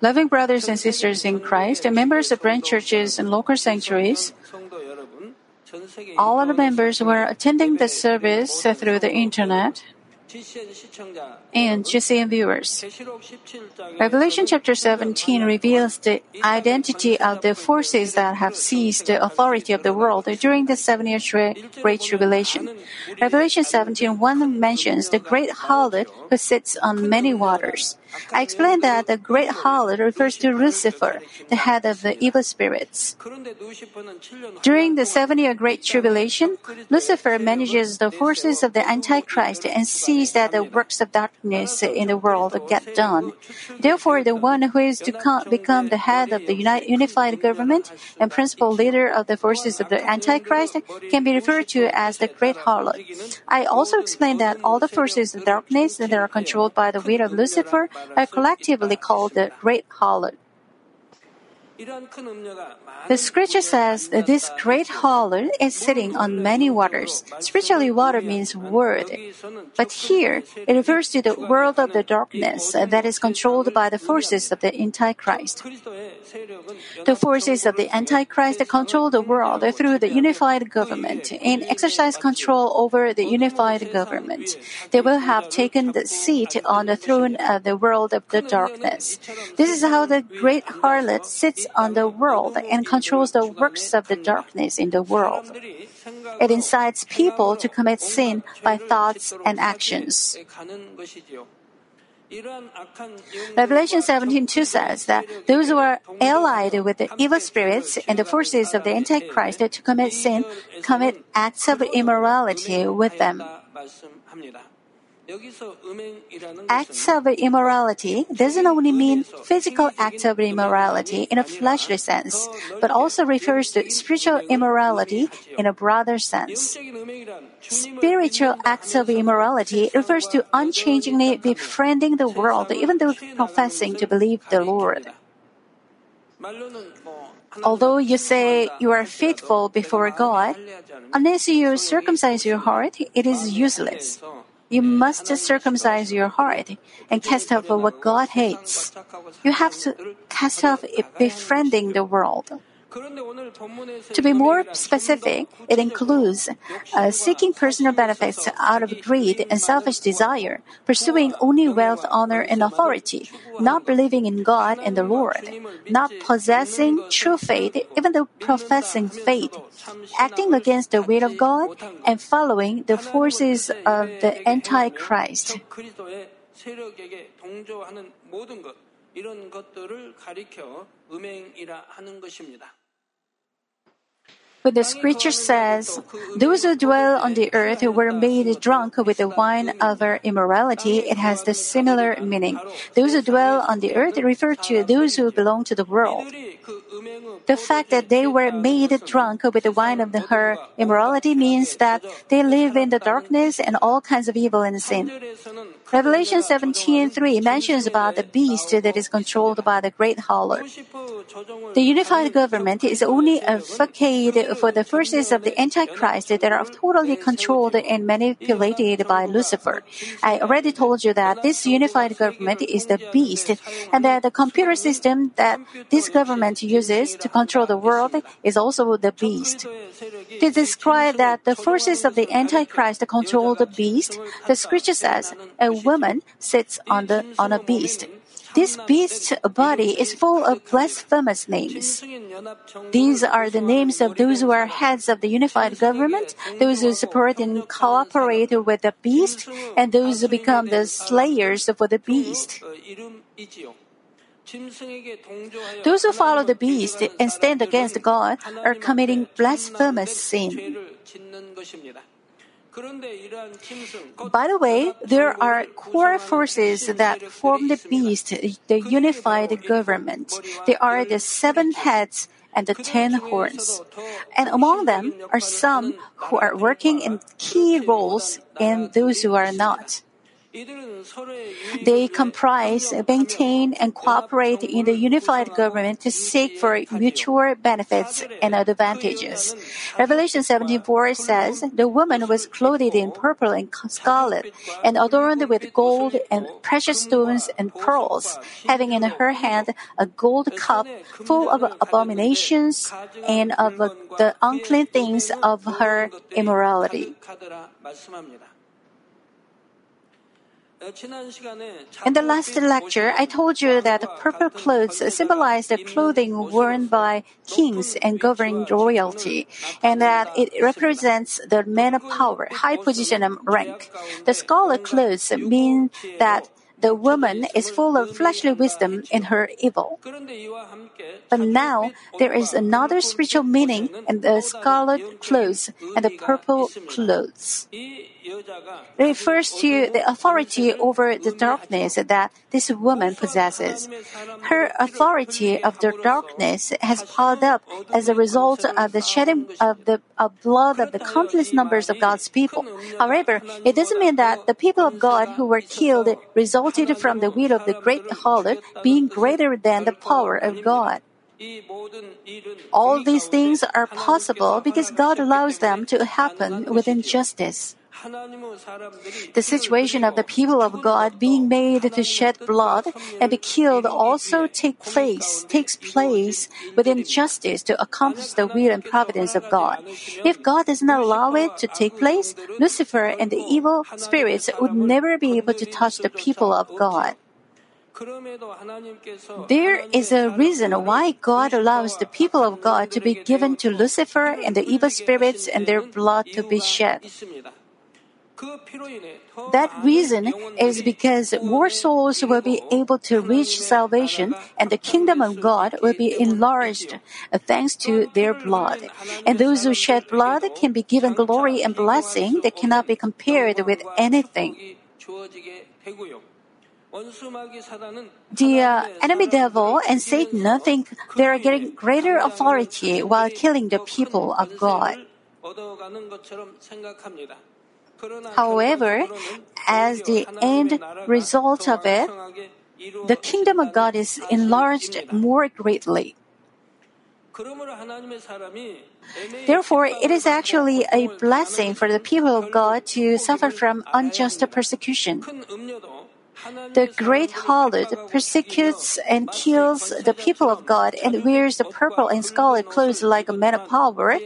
Loving brothers and sisters in Christ, and members of branch churches and local sanctuaries, all of the members were attending the service through the internet and GCN viewers. Revelation chapter 17 reveals the identity of the forces that have seized the authority of the world during the seven year Great Tribulation. Revelation 17 1 mentions the great harlot who sits on many waters. I explained that the great harlot refers to Lucifer, the head of the evil spirits. During the seven year Great Tribulation, Lucifer manages the forces of the Antichrist and sees that the works of darkness in the world get done. Therefore, the one who is to come, become the head of the unified government and principal leader of the forces of the Antichrist can be referred to as the great harlot. I also explained that all the forces of darkness that are controlled by the will of Lucifer are collectively called the great harlot. The scripture says that this great harlot is sitting on many waters. Spiritually, water means word. But here, it refers to the world of the darkness that is controlled by the forces of the Antichrist. The forces of the Antichrist control the world through the unified government and exercise control over the unified government. They will have taken the seat on the throne of the world of the darkness. This is how the great harlot sits on the world and controls the works of the darkness in the world. It incites people to commit sin by thoughts and actions. Revelation 17:2 says that those who are allied with the evil spirits and the forces of the Antichrist to commit sin commit acts of immorality with them. Acts of immorality doesn't only mean physical acts of immorality in a fleshly sense, but also refers to spiritual immorality in a broader sense. Spiritual acts of immorality refers to unchangingly befriending the world even though professing to believe the Lord. Although you say you are faithful before God, unless you circumcise your heart, it is useless. You must circumcise your heart and cast off what God hates. You have to cast off befriending the world. To be more specific, it includes uh, seeking personal benefits out of greed and selfish desire, pursuing only wealth, honor, and authority, not believing in God and the Lord, not possessing true faith, even though professing faith, acting against the will of God, and following the forces of the Antichrist. 이런 것들을 가리켜 음행이라 하는 것입니다. But the scripture says, Those who dwell on the earth were made drunk with the wine of their immorality. It has the similar meaning. Those who dwell on the earth refer to those who belong to the world. The fact that they were made drunk with the wine of her immorality means that they live in the darkness and all kinds of evil and sin. Revelation 17:3 mentions about the beast that is controlled by the great harlot. The unified government is only a facade for the forces of the Antichrist that are totally controlled and manipulated by Lucifer. I already told you that this unified government is the beast, and that the computer system that this government uses to control the world is also the beast. To describe that the forces of the Antichrist control the beast, the scripture says, woman sits on the on a beast. This beast's body is full of blasphemous names. These are the names of those who are heads of the unified government, those who support and cooperate with the beast, and those who become the slayers for the beast. Those who follow the beast and stand against God are committing blasphemous sin. By the way, there are core forces that form the beast, the unified government. They are the seven heads and the ten horns. And among them are some who are working in key roles and those who are not. They comprise, maintain, and cooperate in the unified government to seek for mutual benefits and advantages. Revelation 17:4 says, "The woman was clothed in purple and scarlet, and adorned with gold and precious stones and pearls, having in her hand a gold cup full of abominations and of the unclean things of her immorality." In the last lecture, I told you that purple clothes symbolize the clothing worn by kings and governing royalty, and that it represents the man of power, high position, and rank. The scarlet clothes mean that the woman is full of fleshly wisdom in her evil. But now there is another spiritual meaning in the scarlet clothes and the purple clothes. It refers to the authority over the darkness that this woman possesses. Her authority of the darkness has piled up as a result of the shedding of the of blood of the countless numbers of God's people. However, it doesn't mean that the people of God who were killed resulted from the will of the great harlot being greater than the power of God. All these things are possible because God allows them to happen within justice. The situation of the people of God being made to shed blood and be killed also take place, takes place within justice to accomplish the will and providence of God. If God does not allow it to take place, Lucifer and the evil spirits would never be able to touch the people of God. There is a reason why God allows the people of God to be given to Lucifer and the evil spirits and their blood to be shed. That reason is because more souls will be able to reach salvation and the kingdom of God will be enlarged thanks to their blood. And those who shed blood can be given glory and blessing that cannot be compared with anything. The uh, enemy devil and Satan think they are getting greater authority while killing the people of God. However, as the end result of it, the kingdom of God is enlarged more greatly. Therefore, it is actually a blessing for the people of God to suffer from unjust persecution. The great harlot persecutes and kills the people of God and wears the purple and scarlet clothes like a man of power,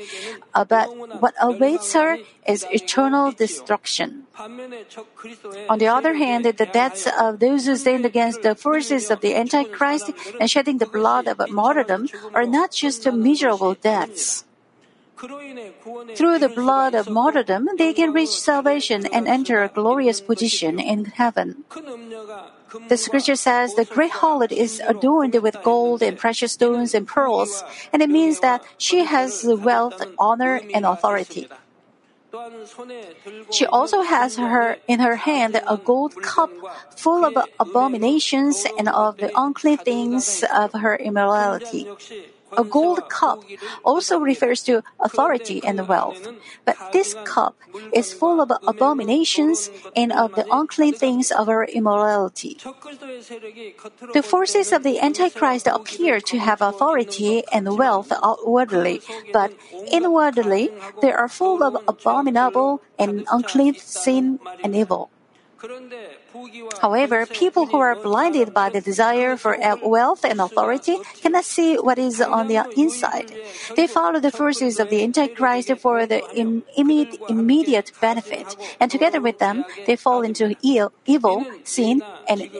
uh, but what awaits her is eternal destruction. On the other hand, the deaths of those who stand against the forces of the Antichrist and shedding the blood of martyrdom are not just miserable deaths. Through the blood of martyrdom, they can reach salvation and enter a glorious position in heaven. The scripture says the great harlot is adorned with gold and precious stones and pearls, and it means that she has wealth, honor, and authority. She also has her in her hand a gold cup full of abominations and of the unclean things of her immorality. A gold cup also refers to authority and wealth, but this cup is full of abominations and of the unclean things of our immorality. The forces of the Antichrist appear to have authority and wealth outwardly, but inwardly they are full of abominable and unclean sin and evil. However, people who are blinded by the desire for wealth and authority cannot see what is on the inside. They follow the forces of the Antichrist for the immediate benefit, and together with them, they fall into evil, sin, and,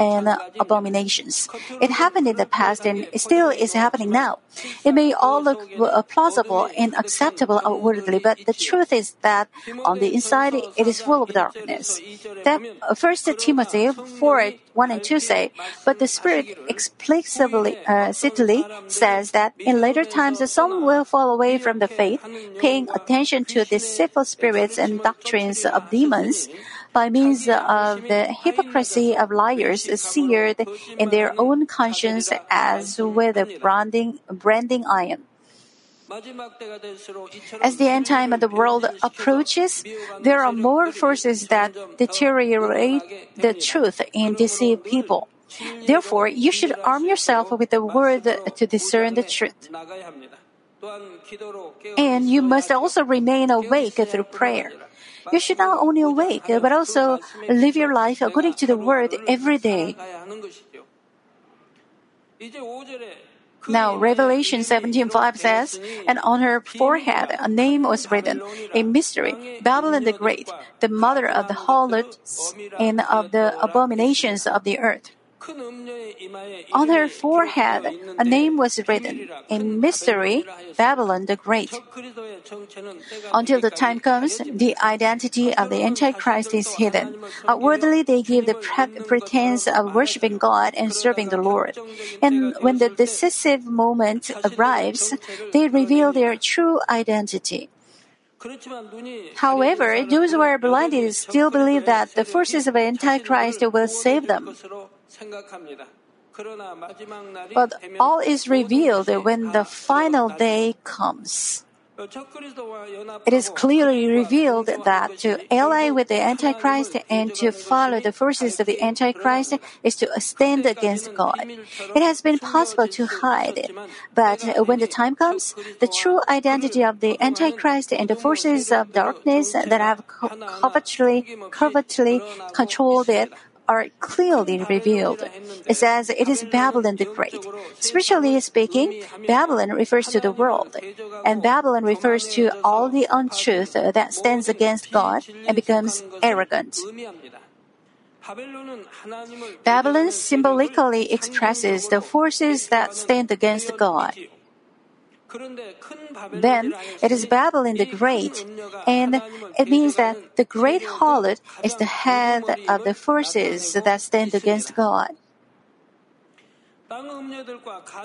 and abominations. It happened in the past and still is happening now. It may all look uh, plausible and acceptable outwardly, but the truth is that on the inside, it is full of darkness. That uh, First Timothy 4 1 and 2 say, But the Spirit explicitly uh, says that in later times some will fall away from the faith, paying attention to deceitful spirits and doctrines of demons by means of the hypocrisy of liars seared in their own conscience as with a branding, branding iron. As the end time of the world approaches, there are more forces that deteriorate the truth and deceive people. Therefore, you should arm yourself with the word to discern the truth. And you must also remain awake through prayer. You should not only awake, but also live your life according to the word every day. Now, Revelation 17:5 says, And on her forehead a name was written, a mystery, Babylon the Great, the mother of the harlots and of the abominations of the earth. On her forehead, a name was written, a mystery, Babylon the Great. Until the time comes, the identity of the Antichrist is hidden. Uh, Outwardly, they give the pretense of worshiping God and serving the Lord. And when the decisive moment arrives, they reveal their true identity. However, those who are blinded still believe that the forces of Antichrist will save them. But all is revealed when the final day comes. It is clearly revealed that to ally with the Antichrist and to follow the forces of the Antichrist is to stand against God. It has been possible to hide. it, but when the time comes, the true identity of the Antichrist and the forces of darkness that have covertly, covertly controlled it are clearly revealed. It says it is Babylon the Great. Spiritually speaking, Babylon refers to the world, and Babylon refers to all the untruth that stands against God and becomes arrogant. Babylon symbolically expresses the forces that stand against God. Then it is Babylon the Great, and it means that the great harlot is the head of the forces that stand against God.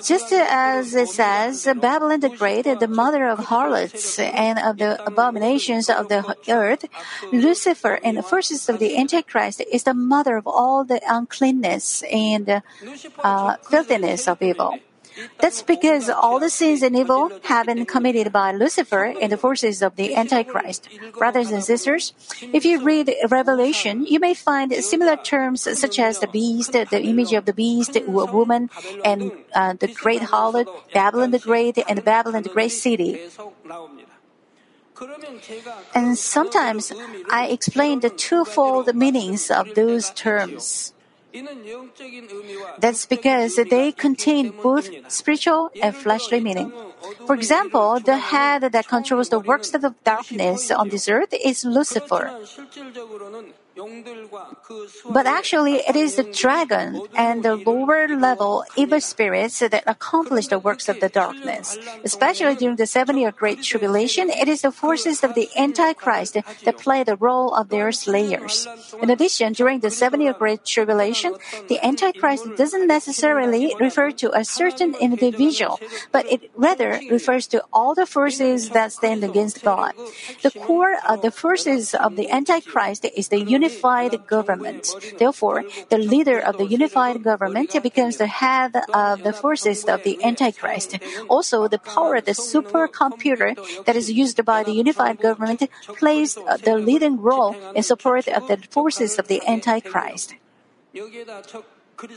Just as it says, Babylon the Great, the mother of harlots and of the abominations of the earth, Lucifer and the forces of the Antichrist is the mother of all the uncleanness and uh, filthiness of evil. That's because all the sins and evil have been committed by Lucifer and the forces of the Antichrist. Brothers and sisters, if you read Revelation, you may find similar terms such as the beast, the image of the beast, woman, and uh, the great harlot, Babylon the Great, and Babylon the Great City. And sometimes I explain the twofold meanings of those terms. That's because they contain both spiritual and fleshly meaning. For example, the head that controls the works of darkness on this earth is Lucifer. But actually, it is the dragon and the lower level evil spirits that accomplish the works of the darkness. Especially during the seven year Great Tribulation, it is the forces of the Antichrist that play the role of their slayers. In addition, during the seven year Great Tribulation, the Antichrist doesn't necessarily refer to a certain individual, but it rather refers to all the forces that stand against God. The core of the forces of the Antichrist is the unity unified government. Therefore, the leader of the unified government becomes the head of the forces of the Antichrist. Also, the power of the supercomputer that is used by the unified government plays the leading role in support of the forces of the Antichrist.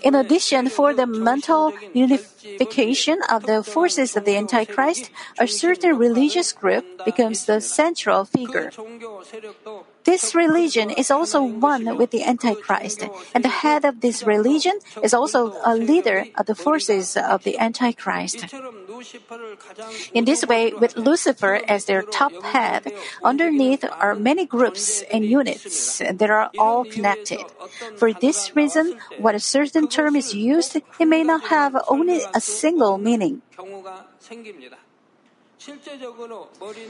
In addition, for the mental unification of the forces of the Antichrist, a certain religious group becomes the central figure. This religion is also one with the Antichrist, and the head of this religion is also a leader of the forces of the Antichrist. In this way, with Lucifer as their top head, underneath are many groups and units that are all connected. For this reason, when a certain term is used, it may not have only a single meaning.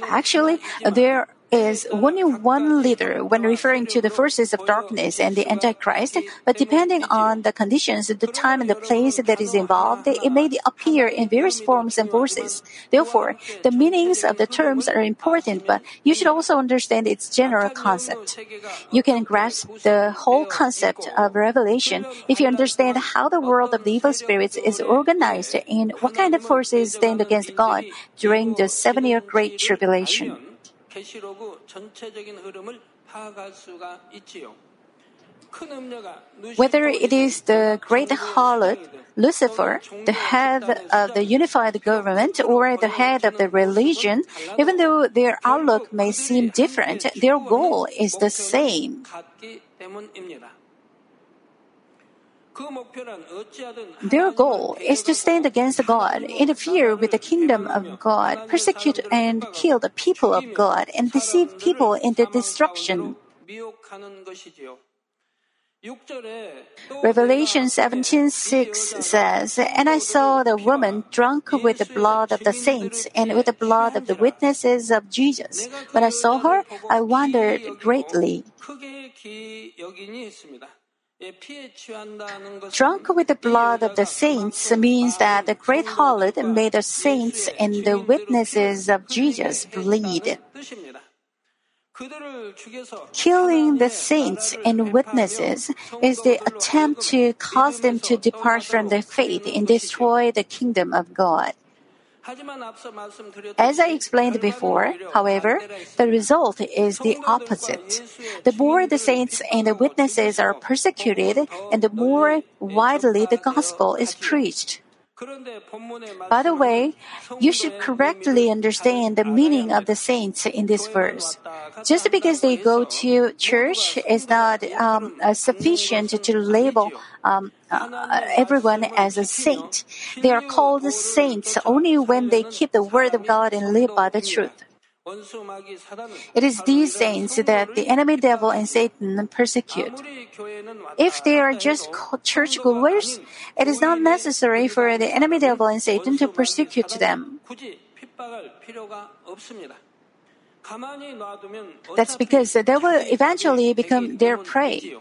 Actually, there is only one leader when referring to the forces of darkness and the Antichrist, but depending on the conditions, the time and the place that is involved, it may appear in various forms and forces. Therefore, the meanings of the terms are important, but you should also understand its general concept. You can grasp the whole concept of Revelation if you understand how the world of the evil spirits is organized and what kind of forces stand against God during the seven year Great Tribulation. Whether it is the great harlot, Lucifer, the head of the unified government, or the head of the religion, even though their outlook may seem different, their goal is the same. Their goal is to stand against God, interfere with the kingdom of God, persecute and kill the people of God, and deceive people into destruction. Revelation 17:6 says, "And I saw the woman drunk with the blood of the saints and with the blood of the witnesses of Jesus. When I saw her, I wondered greatly." Drunk with the blood of the saints means that the great harlot made the saints and the witnesses of Jesus bleed. Killing the saints and witnesses is the attempt to cause them to depart from their faith and destroy the kingdom of God. As I explained before, however, the result is the opposite. The more the saints and the witnesses are persecuted, and the more widely the gospel is preached. By the way, you should correctly understand the meaning of the saints in this verse. Just because they go to church is not um, uh, sufficient to label um, uh, everyone as a saint. They are called saints only when they keep the word of God and live by the truth. It is these saints that the enemy devil and Satan persecute. If they are just churchgoers, it is not necessary for the enemy devil and Satan to persecute them. That's because they will eventually become their prey.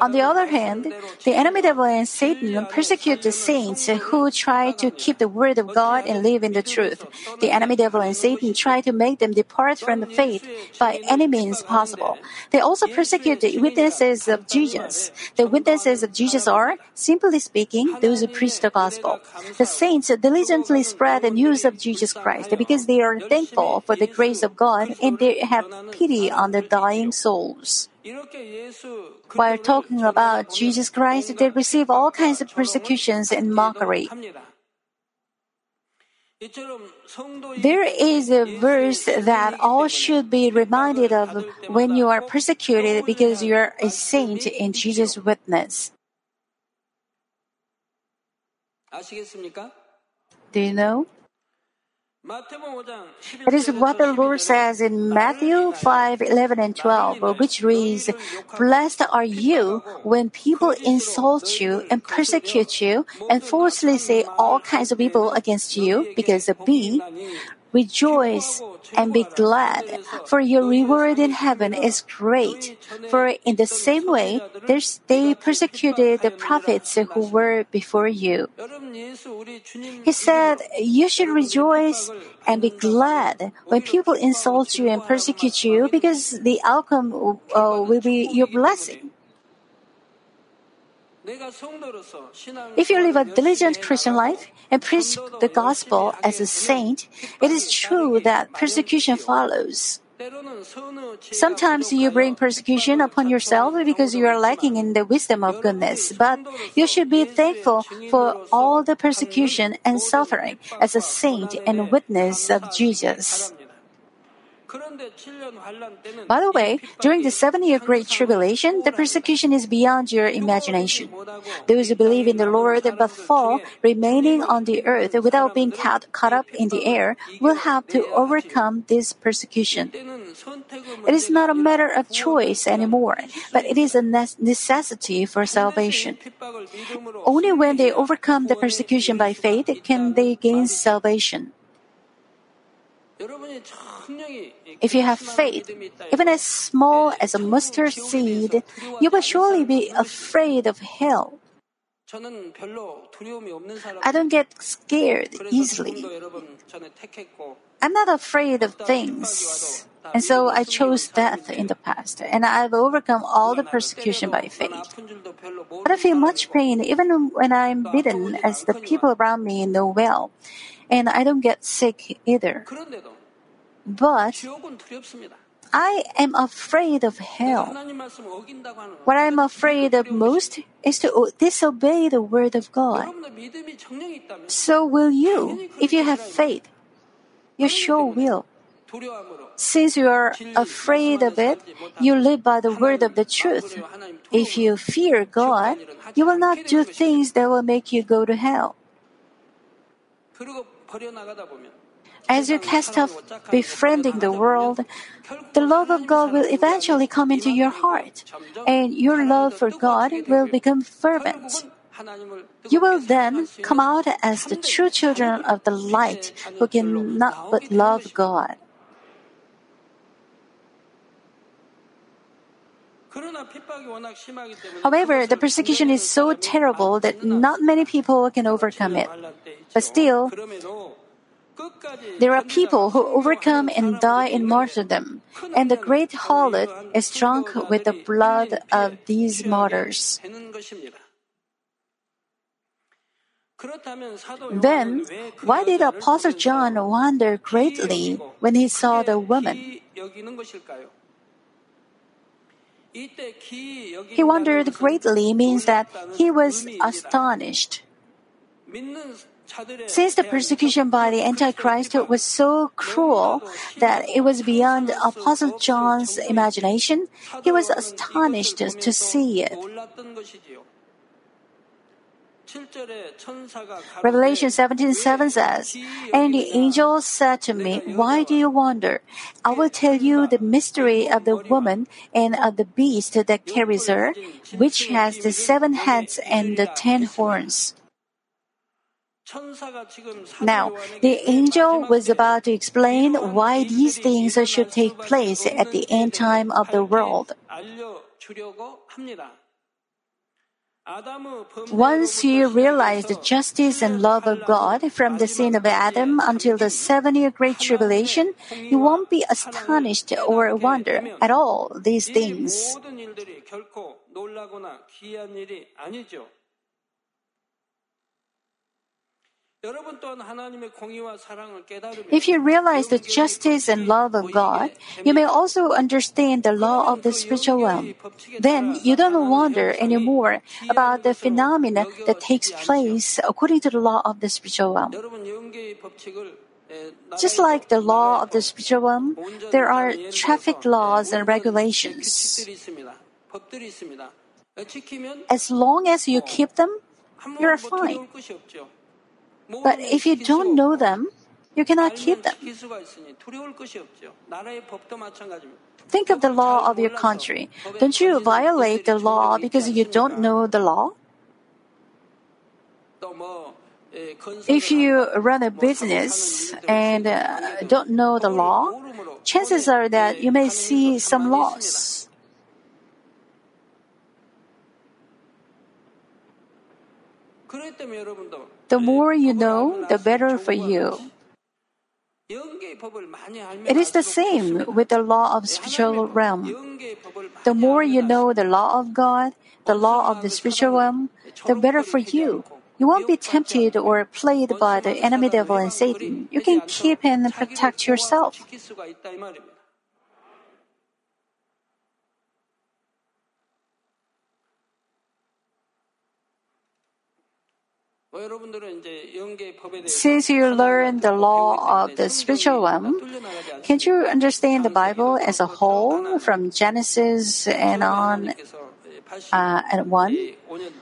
On the other hand, the enemy devil and Satan persecute the saints who try to keep the word of God and live in the truth. The enemy devil and Satan try to make them depart from the faith by any means possible. They also persecute the witnesses of Jesus. The witnesses of Jesus are, simply speaking, those who preach the gospel. The saints diligently spread the news of Jesus Christ because they are thankful for the grace of God and they have pity on the dying souls. While talking about Jesus Christ, they receive all kinds of persecutions and mockery. There is a verse that all should be reminded of when you are persecuted because you are a saint in Jesus' witness. Do you know? It is what the Lord says in Matthew 5 11 and 12, which reads, Blessed are you when people insult you and persecute you and falsely say all kinds of evil against you because of me. Rejoice and be glad, for your reward in heaven is great. For in the same way, they persecuted the prophets who were before you. He said, You should rejoice and be glad when people insult you and persecute you, because the outcome uh, will be your blessing. If you live a diligent Christian life and preach the gospel as a saint, it is true that persecution follows. Sometimes you bring persecution upon yourself because you are lacking in the wisdom of goodness, but you should be thankful for all the persecution and suffering as a saint and witness of Jesus. By the way, during the seven year Great Tribulation, the persecution is beyond your imagination. Those who believe in the Lord but fall, remaining on the earth without being caught, caught up in the air, will have to overcome this persecution. It is not a matter of choice anymore, but it is a necessity for salvation. Only when they overcome the persecution by faith can they gain salvation. If you have faith, even as small as a mustard seed, you will surely be afraid of hell. I don't get scared easily. I'm not afraid of things. And so I chose death in the past, and I've overcome all the persecution by faith. I feel much pain even when I'm beaten, as the people around me know well, and I don't get sick either. But I am afraid of hell. What I'm afraid of most is to disobey the word of God. So will you, if you have faith. You sure will. Since you are afraid of it, you live by the word of the truth. If you fear God, you will not do things that will make you go to hell. As you cast off befriending the world, the love of God will eventually come into your heart, and your love for God will become fervent. You will then come out as the true children of the light who can not but love God. However, the persecution is so terrible that not many people can overcome it. But still, there are people who overcome and die in martyrdom, and the great harlot is drunk with the blood of these martyrs. Then, why did Apostle John wonder greatly when he saw the woman? He wondered greatly means that he was astonished. Since the persecution by the Antichrist was so cruel that it was beyond Apostle John's imagination, he was astonished to see it. Revelation 17:7 says, And the angel said to me, Why do you wonder? I will tell you the mystery of the woman and of the beast that carries her, which has the seven heads and the ten horns. Now, the angel was about to explain why these things should take place at the end time of the world. Once you realize the justice and love of God from the sin of Adam until the seven year Great Tribulation, you won't be astonished or wonder at all these things. If you realize the justice and love of God, you may also understand the law of the spiritual realm. Then you don't wonder anymore about the phenomena that takes place according to the law of the spiritual realm. Just like the law of the spiritual realm, there are traffic laws and regulations. As long as you keep them, you're fine. But if you don't know them, you cannot keep them. Think of the law of your country. Don't you violate the law because you don't know the law? If you run a business and uh, don't know the law, chances are that you may see some loss. The more you know, the better for you. It is the same with the law of spiritual realm. The more you know the law of God, the law of the spiritual realm, the better for you. You won't be tempted or played by the enemy devil and Satan. You can keep and protect yourself. Since you learn the law of the spiritual realm, can't you understand the Bible as a whole from Genesis and on uh, and one?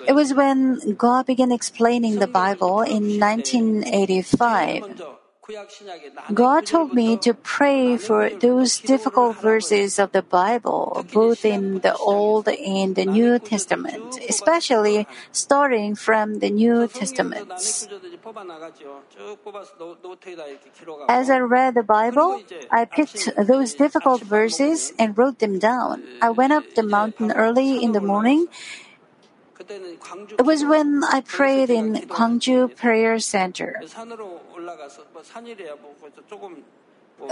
It was when God began explaining the Bible in 1985. God told me to pray for those difficult verses of the Bible, both in the Old and the New Testament, especially starting from the New Testaments. As I read the Bible, I picked those difficult verses and wrote them down. I went up the mountain early in the morning it was when I prayed in Gwangju Prayer Center.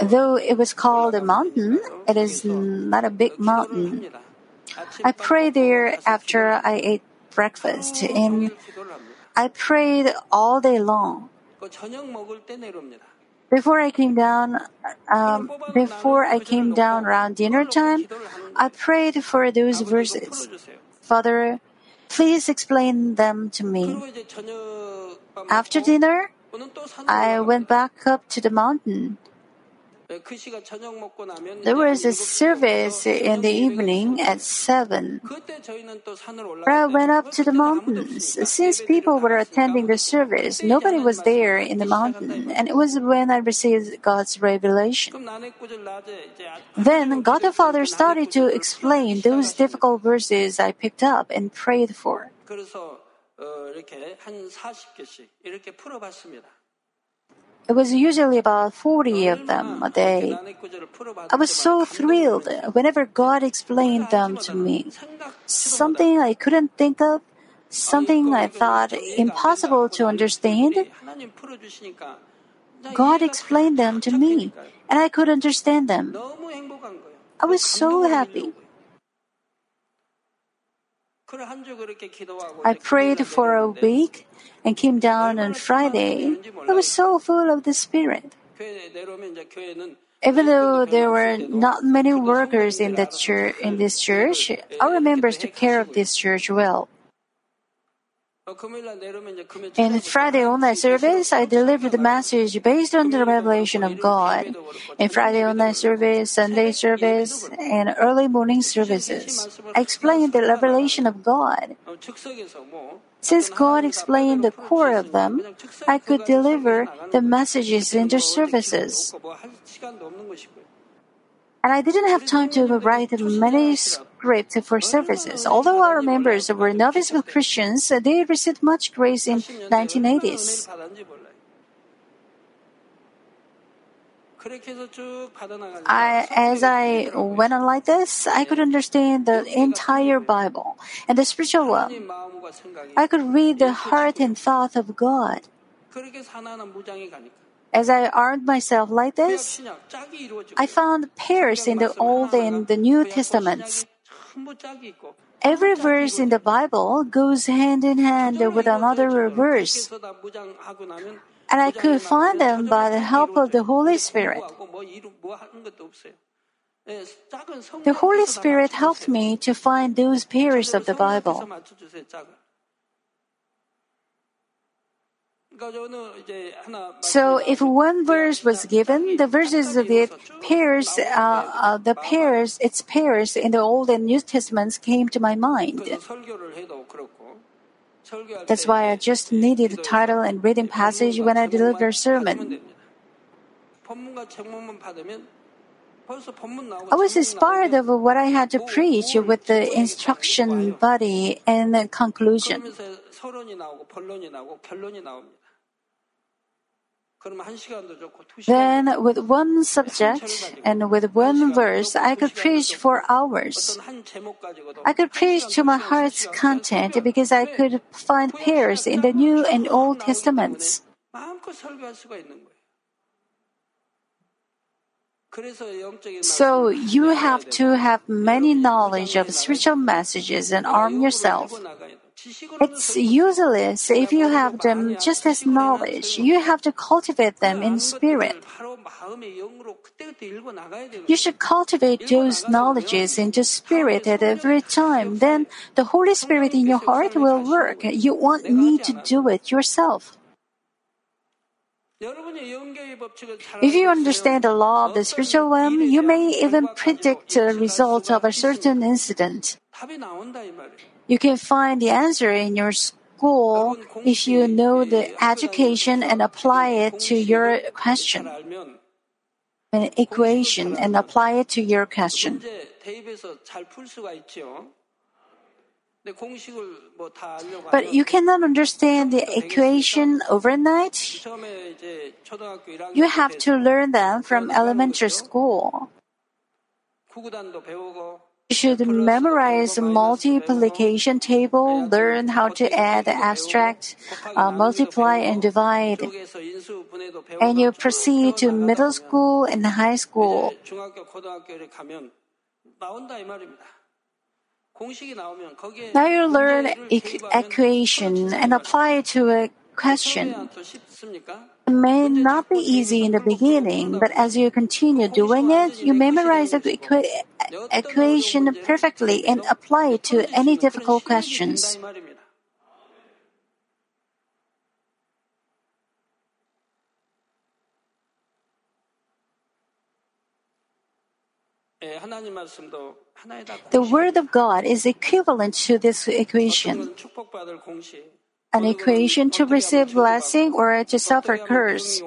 Though it was called a mountain, it is not a big mountain. I prayed there after I ate breakfast and I prayed all day long. Before I came down, um, before I came down around dinner time, I prayed for those verses. Father, Please explain them to me. After dinner, I went back up to the mountain. There was a service in the evening at 7. I went up to the mountains. Since people were attending the service, nobody was there in the mountain, and it was when I received God's revelation. Then God the Father started to explain those difficult verses I picked up and prayed for. It was usually about 40 of them a day. I was so thrilled whenever God explained them to me. Something I couldn't think of, something I thought impossible to understand. God explained them to me, and I could understand them. I was so happy. I prayed for a week and came down on Friday. I was so full of the Spirit. Even though there were not many workers in the church, in this church, our members took care of this church well. In Friday online service, I delivered the message based on the revelation of God. In Friday online service, Sunday service, and early morning services, I explained the revelation of God. Since God explained the core of them, I could deliver the messages in the services. And I didn't have time to write many scripts for services. Although our members were novice Christians, they received much grace in 1980s. I, as I went on like this, I could understand the entire Bible and the spiritual world. I could read the heart and thought of God. As I armed myself like this, I found pairs in the Old and the New Testaments. Every verse in the Bible goes hand in hand with another verse. And I could find them by the help of the Holy Spirit. The Holy Spirit helped me to find those pairs of the Bible. So, if one verse was given, the verses of it pairs, uh, uh, the pairs, its pairs in the Old and New Testaments came to my mind. That's why I just needed the title and reading passage when I deliver a sermon. I was inspired of what I had to preach with the instruction body and the conclusion. Then, with one subject and with one verse, I could preach for hours. I could preach to my heart's content because I could find pairs in the New and Old Testaments. So you have to have many knowledge of spiritual messages and arm yourself. It's useless if you have them just as knowledge. You have to cultivate them in spirit. You should cultivate those knowledges into spirit at every time. Then the Holy Spirit in your heart will work. You won't need to do it yourself. If you understand the law of the spiritual realm, you may even predict the result of a certain incident. You can find the answer in your school if you know the education and apply it to your question. An equation and apply it to your question. But you cannot understand the equation overnight. You have to learn them from elementary school. You should memorize multiplication table, learn how to add, abstract, uh, multiply, and divide. And you proceed to middle school and high school. Now you learn equation and apply it to a question. It may not be easy in the beginning, but as you continue doing it, you memorize the equa- equation perfectly and apply it to any difficult questions. The Word of God is equivalent to this equation. An equation to receive blessing or to suffer curse.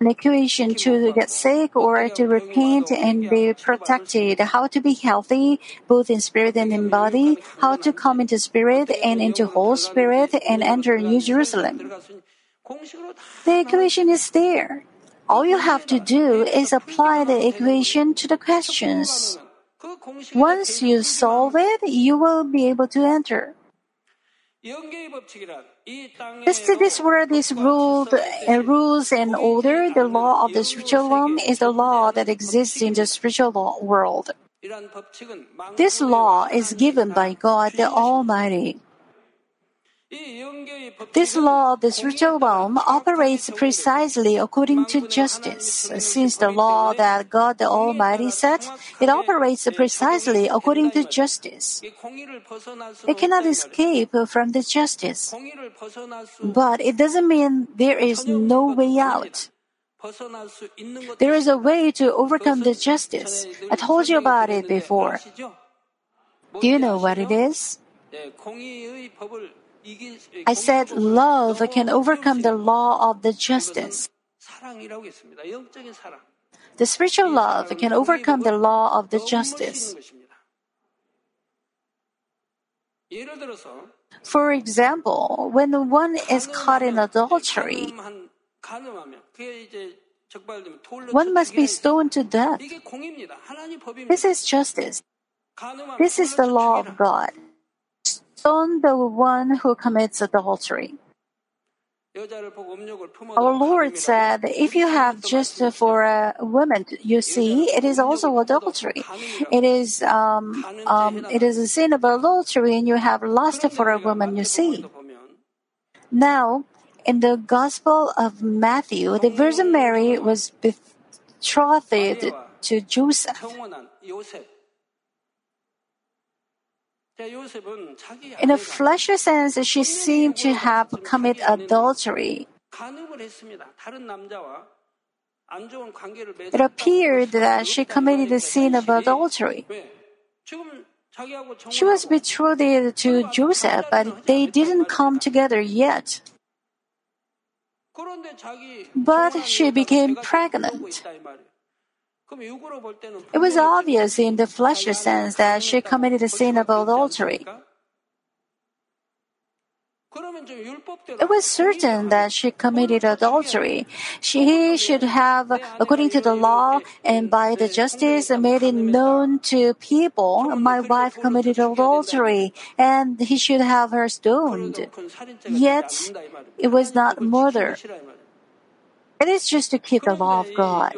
An equation to get sick or to repent and be protected. How to be healthy, both in spirit and in body. How to come into spirit and into whole spirit and enter New Jerusalem. The equation is there. All you have to do is apply the equation to the questions. Once you solve it, you will be able to enter. This world is ruled uh, rules and order. The law of the spiritual realm is the law that exists in the spiritual world. This law is given by God the Almighty. This law of the spiritual realm operates precisely according to justice. Since the law that God the Almighty set, it operates precisely according to justice. It cannot escape from the justice. But it doesn't mean there is no way out. There is a way to overcome the justice. I told you about it before. Do you know what it is? I said love can overcome the law of the justice. The spiritual love can overcome the law of the justice. For example, when one is caught in adultery, one must be stoned to death. This is justice. This is the law of God stone the one who commits adultery. Our Lord said, if you have just for a woman you see, it is also adultery. It is, um, um, it is a sin of adultery and you have lust for a woman you see. Now, in the Gospel of Matthew, the Virgin Mary was betrothed to Joseph. In a fleshly sense, she seemed to have committed adultery. It appeared that she committed the sin of adultery. She was betrothed to Joseph, but they didn't come together yet. But she became pregnant. It was obvious in the fleshly sense that she committed a sin of adultery. It was certain that she committed adultery. She should have, according to the law and by the justice, made it known to people, my wife committed adultery, and he should have her stoned. Yet, it was not murder. It is just to keep the law of God.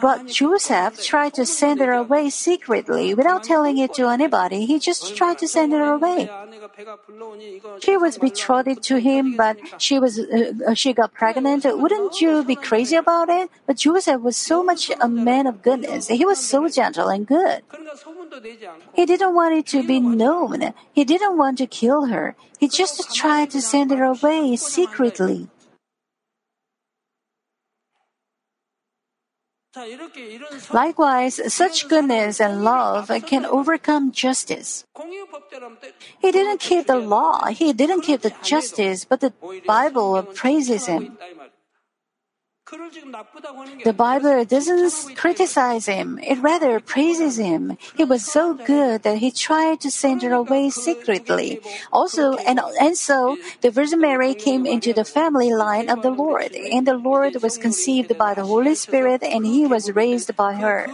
But Joseph tried to send her away secretly without telling it to anybody. He just tried to send her away. She was betrothed to him, but she was uh, she got pregnant. Wouldn't you be crazy about it? But Joseph was so much a man of goodness. He was so gentle and good. He didn't want it to be known. He didn't want to kill her. He just tried to send her away secretly. Likewise, such goodness and love can overcome justice. He didn't keep the law, he didn't keep the justice, but the Bible praises him. The Bible doesn't criticize him, it rather praises him. He was so good that he tried to send her away secretly. Also, and, and so, the Virgin Mary came into the family line of the Lord, and the Lord was conceived by the Holy Spirit, and he was raised by her.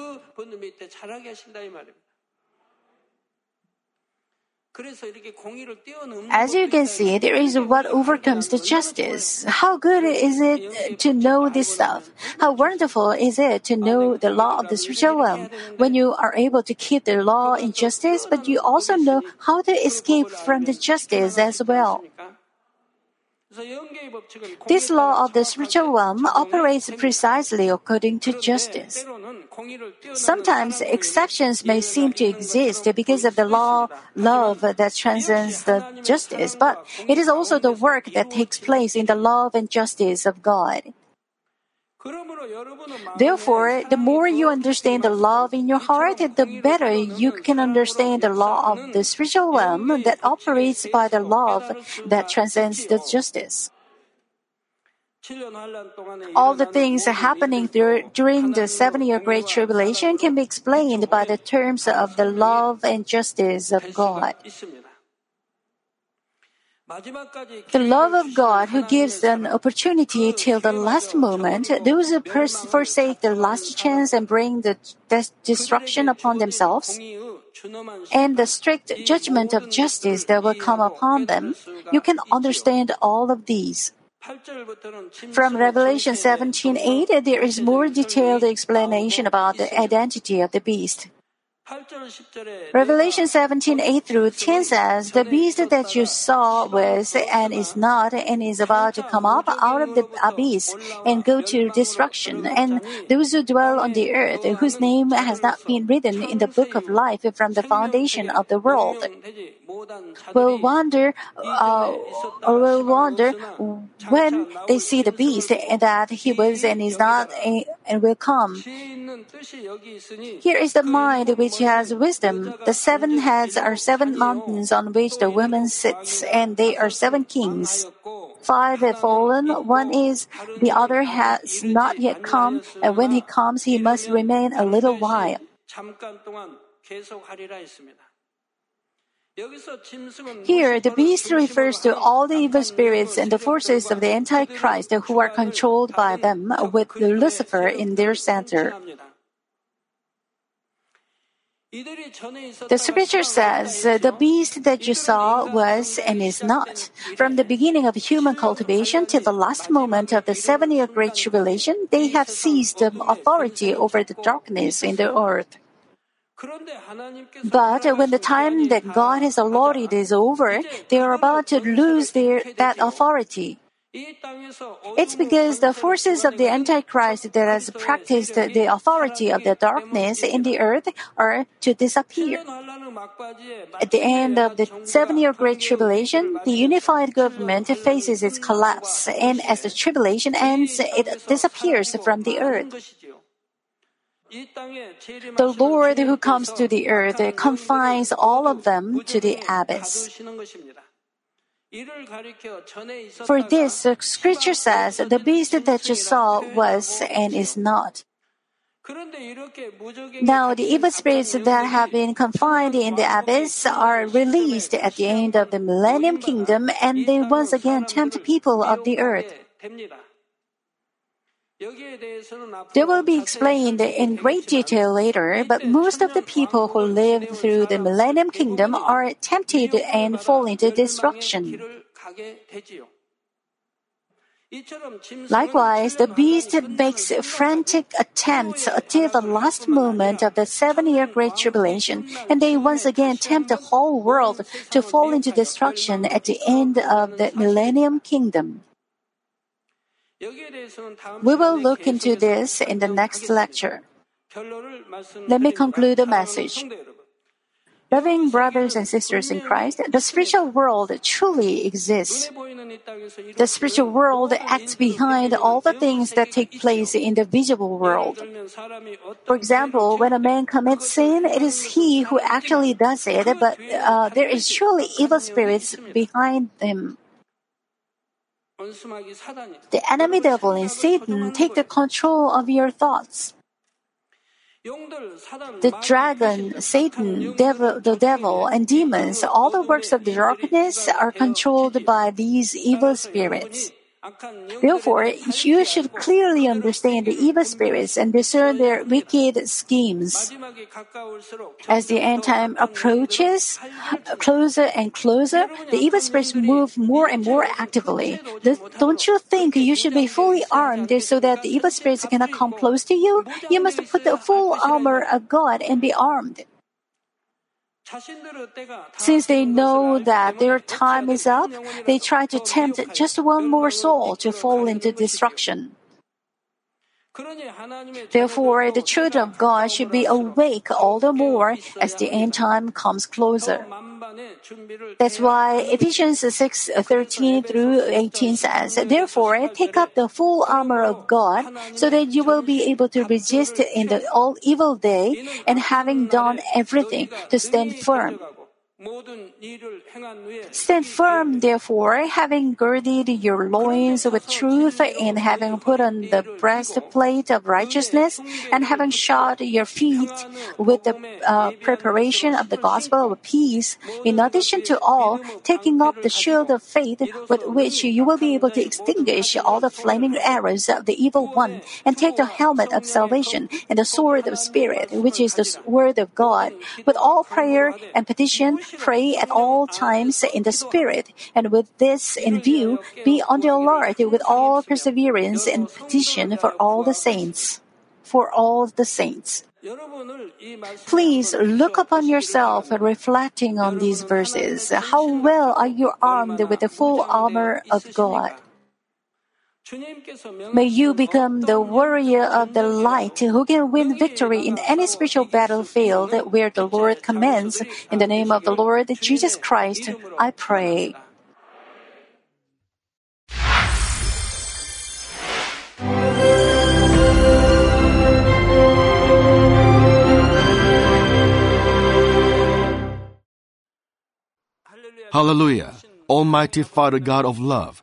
As you can see, there is what overcomes the justice. How good is it to know this stuff? How wonderful is it to know the law of the spiritual realm when you are able to keep the law in justice, but you also know how to escape from the justice as well. This law of the spiritual realm operates precisely according to justice. Sometimes exceptions may seem to exist because of the law love that transcends the justice, but it is also the work that takes place in the love and justice of God. Therefore, the more you understand the love in your heart, the better you can understand the law of the spiritual realm that operates by the love that transcends the justice. All the things happening during the seven year Great Tribulation can be explained by the terms of the love and justice of God. The love of God who gives an opportunity till the last moment, those who pers- forsake the last chance and bring the destruction upon themselves, and the strict judgment of justice that will come upon them, you can understand all of these. From Revelation 17:8, there is more detailed explanation about the identity of the beast. Revelation 17, 8 through 10 says, The beast that you saw was and is not and is about to come up out of the abyss and go to destruction, and those who dwell on the earth, whose name has not been written in the book of life from the foundation of the world, will wonder, uh, or will wonder when they see the beast and that he was and is not and will come. Here is the mind which has wisdom. The seven heads are seven mountains on which the woman sits, and they are seven kings. Five have fallen, one is, the other has not yet come, and when he comes, he must remain a little while. Here, the beast refers to all the evil spirits and the forces of the Antichrist who are controlled by them, with Lucifer in their center. The scripture says, The beast that you saw was and is not. From the beginning of human cultivation till the last moment of the seven year Great Tribulation, they have seized authority over the darkness in the earth. But when the time that God has allotted is over, they are about to lose their, that authority. It's because the forces of the Antichrist that has practiced the authority of the darkness in the earth are to disappear. At the end of the seven year Great Tribulation, the unified government faces its collapse, and as the tribulation ends, it disappears from the earth. The Lord who comes to the earth confines all of them to the abyss. For this, Scripture says, the beast that you saw was and is not. Now, the evil spirits that have been confined in the abyss are released at the end of the millennium kingdom and they once again tempt people of the earth. They will be explained in great detail later, but most of the people who live through the Millennium Kingdom are tempted and fall into destruction. Likewise, the beast makes frantic attempts until the last moment of the seven year Great Tribulation, and they once again tempt the whole world to fall into destruction at the end of the Millennium Kingdom. We will look into this in the next lecture. Let me conclude the message. Loving brothers and sisters in Christ, the spiritual world truly exists. The spiritual world acts behind all the things that take place in the visible world. For example, when a man commits sin, it is he who actually does it, but uh, there is surely evil spirits behind him. The enemy devil and Satan take the control of your thoughts. The dragon, Satan, devil, the devil, and demons, all the works of the darkness are controlled by these evil spirits. Therefore, you should clearly understand the evil spirits and discern their wicked schemes. As the end time approaches closer and closer, the evil spirits move more and more actively. Don't you think you should be fully armed so that the evil spirits cannot come close to you? You must put the full armor of God and be armed. Since they know that their time is up, they try to tempt just one more soul to fall into destruction. Therefore, the children of God should be awake all the more as the end time comes closer. That's why Ephesians 6 13 through 18 says, Therefore, take up the full armor of God so that you will be able to resist in the all evil day and having done everything to stand firm. Stand firm, therefore, having girded your loins with truth, and having put on the breastplate of righteousness, and having shod your feet with the uh, preparation of the gospel of peace. In addition to all, taking up the shield of faith with which you will be able to extinguish all the flaming arrows of the evil one, and take the helmet of salvation and the sword of spirit, which is the word of God, with all prayer and petition pray at all times in the Spirit, and with this in view, be on the alert with all perseverance and petition for all the saints. For all the saints. Please look upon yourself reflecting on these verses. How well are you armed with the full armor of God? May you become the warrior of the light who can win victory in any spiritual battlefield where the Lord commands. In the name of the Lord Jesus Christ, I pray. Hallelujah. Almighty Father God of love.